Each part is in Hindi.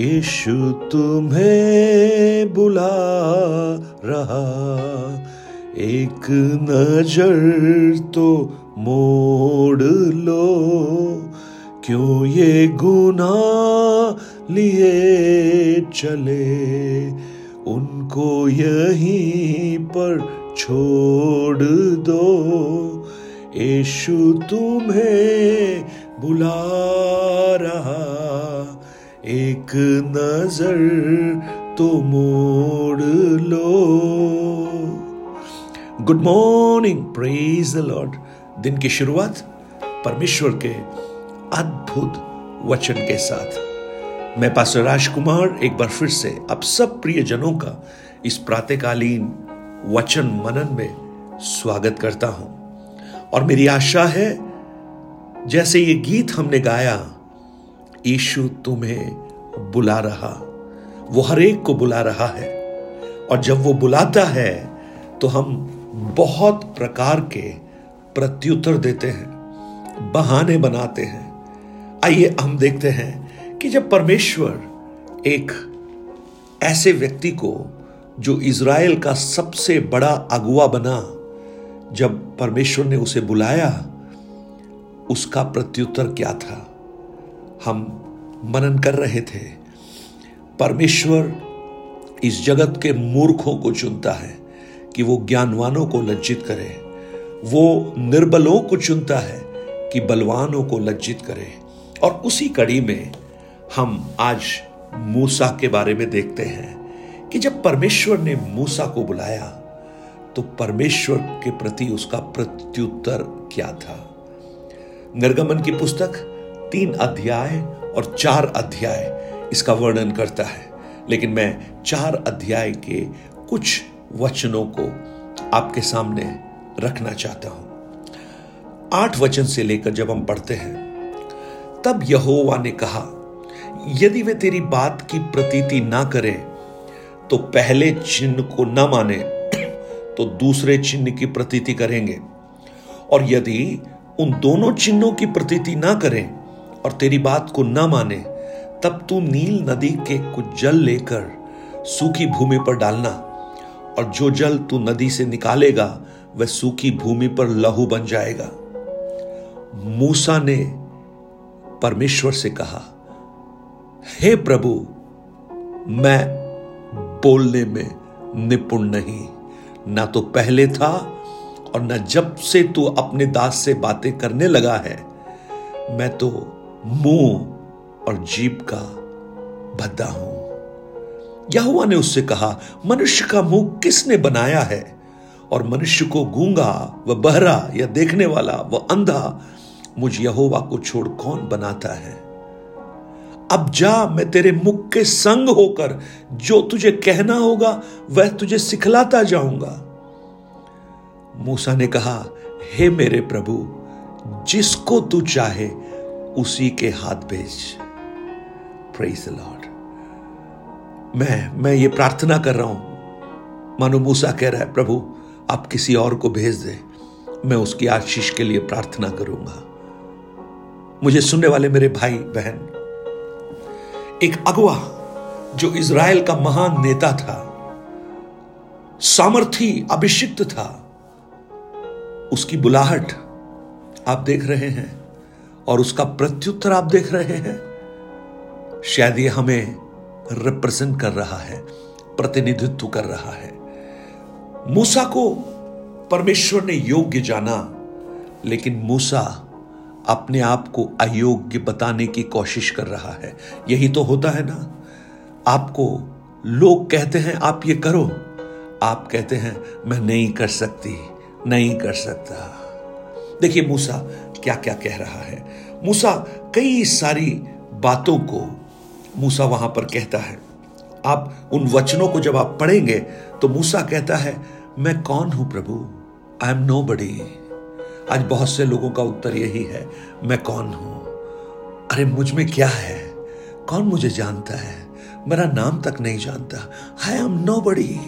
यीशु तुम्हें बुला रहा। एक नज़र तो मोड़ लो। क्यों ये गुना लिए चले? उनको यहीं पर छोड़ दो। यीशु तुम्हें बुला रहा। एक नज़र तो मोड़ लो। Good morning praise the lord दिन की शुरुआत परमेश्वर के अद्भुत वचन के साथ। मैं पास राजकुमार एक बार फिर से अब सब प्रिय जनों का इस प्रातकालीन वचन मनन में स्वागत करता हूँ। और मेरी आशा है, जैसे ये गीत हमने गाया यीशु तुम्हें बुला रहा। वो हर एक को बुला रहा है। और जब वो बुलाता है तो हम बहुत प्रकार के प्रत्युत्तर देते हैं, बहाने बनाते हैं। आइए हम देखते हैं कि जब परमेश्वर एक ऐसे व्यक्ति को, जो इज़राइल का सबसे बड़ा अगुआ बना, जब परमेश्वर ने उसे बुलाया, उसका प्रत्युत्तर क्या था? हम मनन कर रहे थे। परमेश्वर इस जगत के मूर्खों को चुनता है कि वो ज्ञानवानों को लज्जित करे। वो निर्बलों को चुनता है कि बलवानों को लज्जित करे। और उसी कड़ी में हम आज मूसा के बारे में देखते हैं कि जब परमेश्वर ने मूसा को बुलाया तो परमेश्वर के प्रति उसका प्रत्युत्तर क्या था? निर्गमन की पुस्तक तीन अध्याय और चार अध्याय इसका वर्णन करता है। लेकिन मैं चार अध्याय के कुछ वचनों को आपके सामने रखना चाहता हूँ। आठ वचन से लेकर जब हम पढ़ते हैं, तब यहोवा ने कहा, यदि वे तेरी बात की प्रतीति ना करें तो पहले चिन्ह को न माने तो दूसरे चिन्ह की प्रतीति करेंगे। और यदि उन दोनों चिन्हों की प्रतीति ना करें और तेरी बात को न माने, तब तू नील नदी के कुछ जल लेकर सूखी भूमि पर डालना, और जो जल तू नदी से निकालेगा, वह सूखी भूमि पर लहू बन जाएगा। मूसा ने परमेश्वर से कहा, हे प्रभु, मैं बोलने में निपुण नहीं। ना तो पहले था, और न जब से तू अपने दास से बातें करने लगा है, मैं तो मुँह और जीप का भद्दा हूँ। यहुआ ने उससे कहा, मनुष्य का मुँह किसने बनाया है? और मनुष्य को गूँगा व बहरा या देखने वाला व अंधा, मुझ यहोवा को छोड़ कौन बनाता है? अब जा, मैं तेरे मुख के संग होकर, जो तुझे कहना होगा, वह तुझे सिखलाता जाऊँगा। मूसा ने कहा, हे मेरे प्रभु, जिसको तू चाहे उसी के हाथ भेज। प्रेज लॉर्ड मैं मैं ये प्रार्थना कर रहा हूँ। मानो मूसा कह रहा है, प्रभु, आप किसी और को भेज दे। मैं उसकी आशीष के लिए प्रार्थना करूँगा। मुझे सुनने वाले मेरे भाई, बहन, एक अगवा जो इज़राइल का महान नेता था, सामर्थी, अभिषिक्त था, उसकी बुलाहट आप देख रहे हैं। और उसका प्रत्युत्तर आप देख रहे हैं। शायद ये हमें रिप्रेजेंट कर रहा है, प्रतिनिधित्व कर रहा है। मूसा को परमेश्वर ने योग्य जाना, लेकिन मूसा अपने आप को अयोग्य बताने की कोशिश कर रहा है। यही तो होता है ना? आपको लोग कहते हैं, आप ये करो। आप कहते हैं, मैं नहीं कर सकती, नहीं कर सकता। देखिए, मूसा क्या क्या कह रहा है। मूसा, कई सारी बातों को मूसा वहाँ पर कहता है। आप उन वचनों को जब आप पढ़ेंगे तो मूसा कहता है, मैं कौन हूँ प्रभु? आई एम नो बडी आज बहुत से लोगों का उत्तर यही है, मैं कौन हूँ? अरे, मुझमें क्या है? कौन मुझे जानता है? मेरा नाम तक नहीं जानता। I am nobody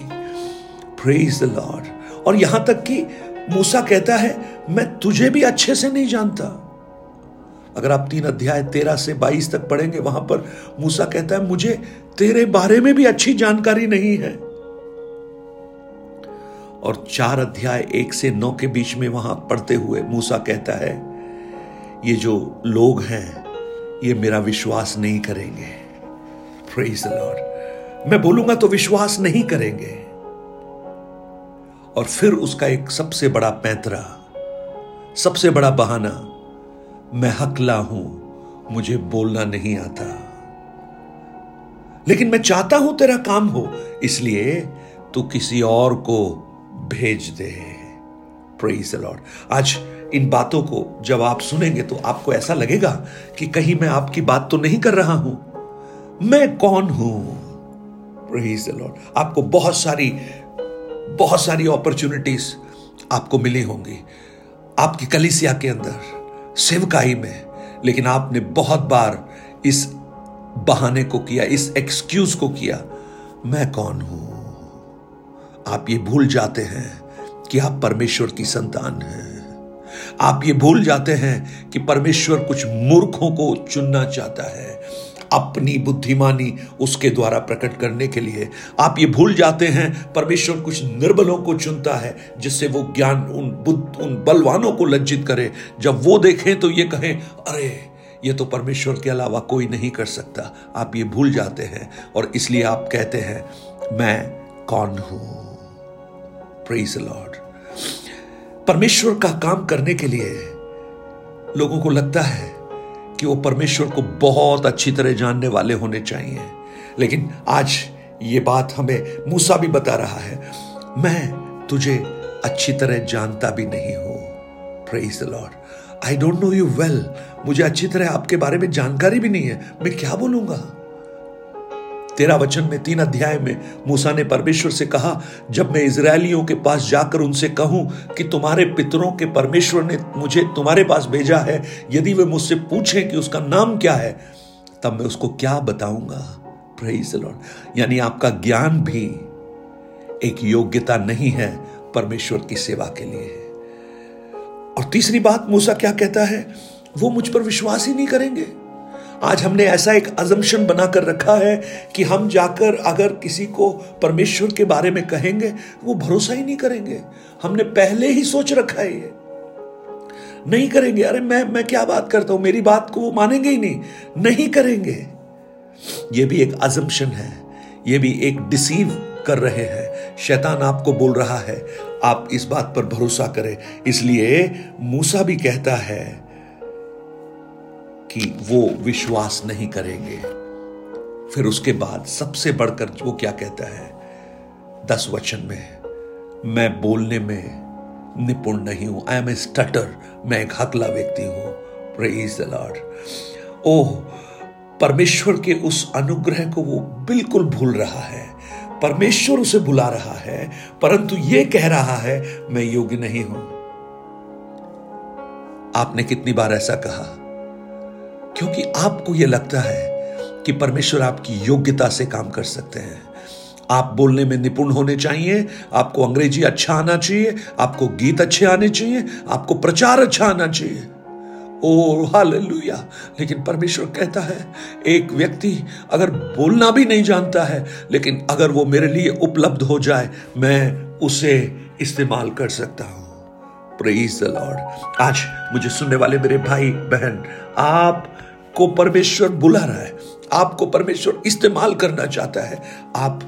praise the lord और यहाँ तक कि मूसा कहता है, मैं तुझे भी अच्छे से नहीं जानता। अगर आप तीन अध्याय तेरह से बाईस तक पढ़ेंगे, वहाँ पर मूसा कहता है, मुझे तेरे बारे में भी अच्छी जानकारी नहीं है। और चार अध्याय एक से नौ के बीच में वहाँ पढ़ते हुए मूसा कहता है, ये जो लोग हैं, ये मेरा विश्वास नहीं करेंगे। लॉर्ड मैं बोलूँगा तो विश्वास नहीं करेंगे। और फिर उसका एक सबसे बड़ा पैंतरा, सबसे बड़ा बहाना मैं हकला हूँ, मुझे बोलना नहीं आता। लेकिन मैं चाहता हूँ तेरा काम हो, इसलिए तू किसी और को भेज दे। प्रेज लॉर्ड आज इन बातों को जब आप सुनेंगे तो आपको ऐसा लगेगा कि कहीं मैं आपकी बात तो नहीं कर रहा हूँ। मैं कौन हूँ? प्रेज लॉर्ड आपको बहुत सारी बहुत सारी अपॉर्चुनिटीज़ आपको मिली होंगी आपकी कलिसिया के अंदर। सेवकाई में, लेकिन आपने बहुत बार इस बहाने को किया, इस एक्सक्यूज को किया। मैं कौन हूँ? आप ये भूल जाते हैं कि आप परमेश्वर की संतान हैं। आप ये भूल जाते हैं कि परमेश्वर कुछ मूर्खों को चुनना चाहता है। अपनी बुद्धिमानी उसके द्वारा प्रकट करने के लिए। आप ये भूल जाते हैं, परमेश्वर कुछ निर्बलों को चुनता है, जिससे वो ज्ञान उन बुद्ध, उन बलवानों को लज्जित करे। जब वो देखें तो ये कहें, अरे, ये तो परमेश्वर के अलावा कोई नहीं कर सकता। आप ये भूल जाते हैं, और इसलिए आप कहते हैं, मैं कौन हूँ? प्रेज लॉर्ड परमेश्वर का काम करने के लिए लोगों को लगता है कि वो परमेश्वर को बहुत अच्छी तरह जानने वाले होने चाहिए। लेकिन आज ये बात हमें मूसा भी बता रहा है, मैं तुझे अच्छी तरह जानता भी नहीं हूँ। Lord I don't know you well मुझे अच्छी तरह आपके बारे में जानकारी भी नहीं है। मैं क्या बोलूँगा? तेरा वचन में तीन अध्याय में मूसा ने परमेश्वर से कहा, जब मैं इसराइलियों के पास जाकर उनसे कहूँ कि तुम्हारे पितरों के परमेश्वर ने मुझे तुम्हारे पास भेजा है, यदि वे मुझसे पूछें कि उसका नाम क्या है, तब मैं उसको क्या बताऊँगा? यानी आपका ज्ञान भी एक योग्यता नहीं है परमेश्वर की सेवा के लिए। और तीसरी बात मूसा क्या कहता है? वो मुझ पर विश्वास ही नहीं करेंगे। आज हमने ऐसा एक अजम्पन बनाकर रखा है कि हम जाकर अगर किसी को परमेश्वर के बारे में कहेंगे, वो भरोसा ही नहीं करेंगे। हमने पहले ही सोच रखा है ये। नहीं करेंगे। अरे मैं मैं क्या बात करता हूँ? मेरी बात को वो मानेंगे ही नहीं। नहीं करेंगे। ये भी एक अजम्पन है। ये भी एक डिसीव कर रहे हैं। शैतान आपको बोल रहा है, आप इस बात पर भरोसा करें। इसलिए मूसा भी कहता है कि वो विश्वास नहीं करेंगे। फिर उसके बाद सबसे बढ़कर वो क्या कहता है? दस वचन में, मैं बोलने में निपुण नहीं हूँ। आई एम ए स्टटर मैं एक हकला व्यक्ति हूँ। प्रेज द लॉर्ड ओह, परमेश्वर के उस अनुग्रह को वो बिल्कुल भूल रहा है। परमेश्वर उसे बुला रहा है, परंतु ये कह रहा है, मैं योग्य नहीं हूँ। आपने कितनी बार ऐसा कहा? क्योंकि आपको यह लगता है कि परमेश्वर आपकी योग्यता से काम कर सकते हैं। आप बोलने में निपुण होने चाहिए, आपको अंग्रेज़ी अच्छा आना चाहिए, आपको गीत अच्छे आने चाहिए, आपको प्रचार अच्छा आना चाहिए। Oh hallelujah. लेकिन परमेश्वर कहता है, एक व्यक्ति अगर बोलना भी नहीं जानता है, लेकिन अगर वो मेरे लिए उपलब्ध हो जाए, मैं उसे इस्तेमाल कर सकता हूँ। प्रेज द लॉर्ड आज मुझे सुनने वाले मेरे भाई, बहन आप को परमेश्वर बुला रहा है, आपको परमेश्वर इस्तेमाल करना चाहता है, आप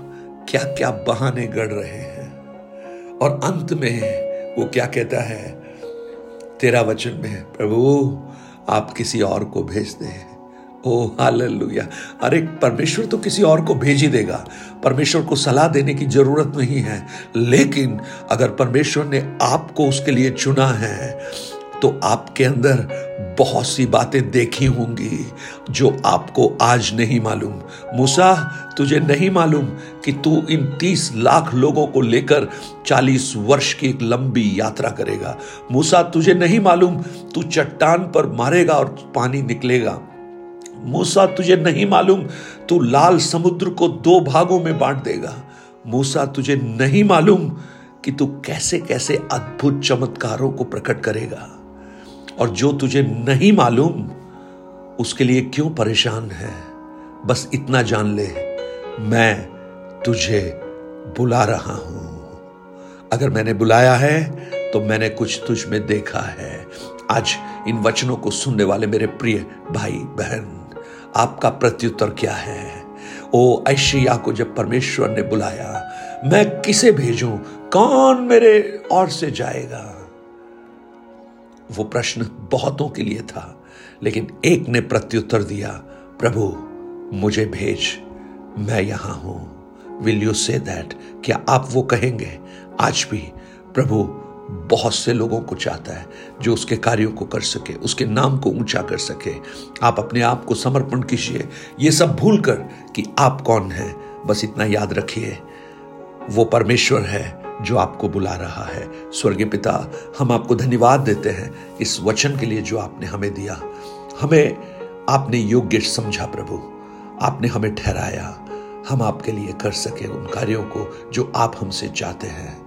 क्या क्या बहाने गढ़ रहे हैं? और अंत में वो क्या कहता है? तेरा वचन में, प्रभु, आप किसी और को भेज दे। ओ हालेलुया अरे, परमेश्वर तो किसी और को भेज ही देगा। परमेश्वर को सलाह देने की ज़रूरत नहीं है। लेकिन अगर परमेश्वर ने आपको उसके लिए चुना है तो आपके अंदर बहुत सी बातें देखी होंगी, जो आपको आज नहीं मालूम। मूसा, तुझे नहीं मालूम कि तू इन तीस लाख लोगों को लेकर चालीस वर्ष की एक लंबी यात्रा करेगा। मूसा, तुझे नहीं मालूम, तू चट्टान पर मारेगा और पानी निकलेगा। मूसा, तुझे नहीं मालूम, तू लाल समुद्र को दो भागों में बांट देगा। मूसा, तुझे नहीं मालूम कि तू कैसे कैसे अद्भुत चमत्कारों को प्रकट करेगा। और जो तुझे नहीं मालूम, उसके लिए क्यों परेशान है? बस इतना जान ले, मैं तुझे बुला रहा हूँ। अगर मैंने बुलाया है तो मैंने कुछ तुझ में देखा है। आज इन वचनों को सुनने वाले मेरे प्रिय भाई बहन आपका प्रत्युत्तर क्या है? ओ ऐशिया को जब परमेश्वर ने बुलाया, मैं किसे भेजूं? कौन मेरे और से जाएगा? वो प्रश्न बहुतों के लिए था, लेकिन एक ने प्रत्युत्तर दिया, प्रभु, मुझे भेज, मैं यहाँ हूँ। Will you say that? क्या आप वो कहेंगे? आज भी, प्रभु बहुत से लोगों को चाहता है जो उसके कार्यों को कर सके, उसके नाम को ऊँचा कर सके। आप अपने आप को समर्पण कीजिए। ये सब भूल कर कि आप कौन हैं, बस इतना याद रखिए। वो परमेश्वर है जो आपको बुला रहा है। स्वर्गीय पिता, हम आपको धन्यवाद देते हैं इस वचन के लिए जो आपने हमें दिया। हमें, आपने योग्य समझा प्रभु। आपने हमें ठहराया। हम आपके लिए कर सके उन कार्यों को जो आप हमसे चाहते हैं।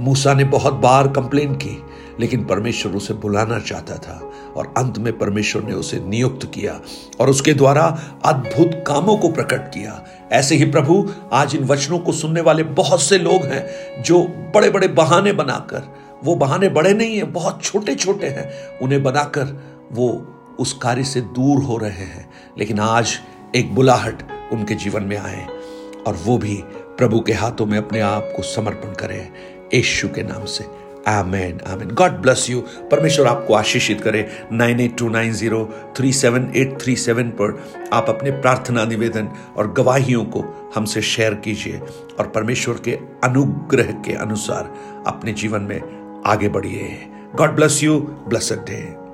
मूसा ने बहुत बार कंप्लेन की, लेकिन परमेश्वर उसे बुलाना चाहता था और अंत में परमेश्वर ने उसे नियुक्त किया और उसके द्वारा अद्भुत कामों को प्रकट किया। ऐसे ही प्रभु, आज इन वचनों को सुनने वाले बहुत से लोग हैं जो बड़े बड़े बहाने बनाकर, वो बहाने बड़े नहीं है, बहुत छोटे छोटे हैं, उन्हें बनाकर वो उस कार्य से दूर हो रहे हैं। लेकिन आज एक बुलाहट उनके जीवन में आए और वो भी प्रभु के हाथों में अपने आप को समर्पण करें। यशु के नाम से। Amen amen. God bless you परमेश्वर आपको आशीषित करे। Nine eight two nine zero three seven eight three seven पर आप अपने प्रार्थना निवेदन और गवाहियों को हमसे शेयर कीजिए और परमेश्वर के अनुग्रह के अनुसार अपने जीवन में आगे बढ़िए। God bless you blessed day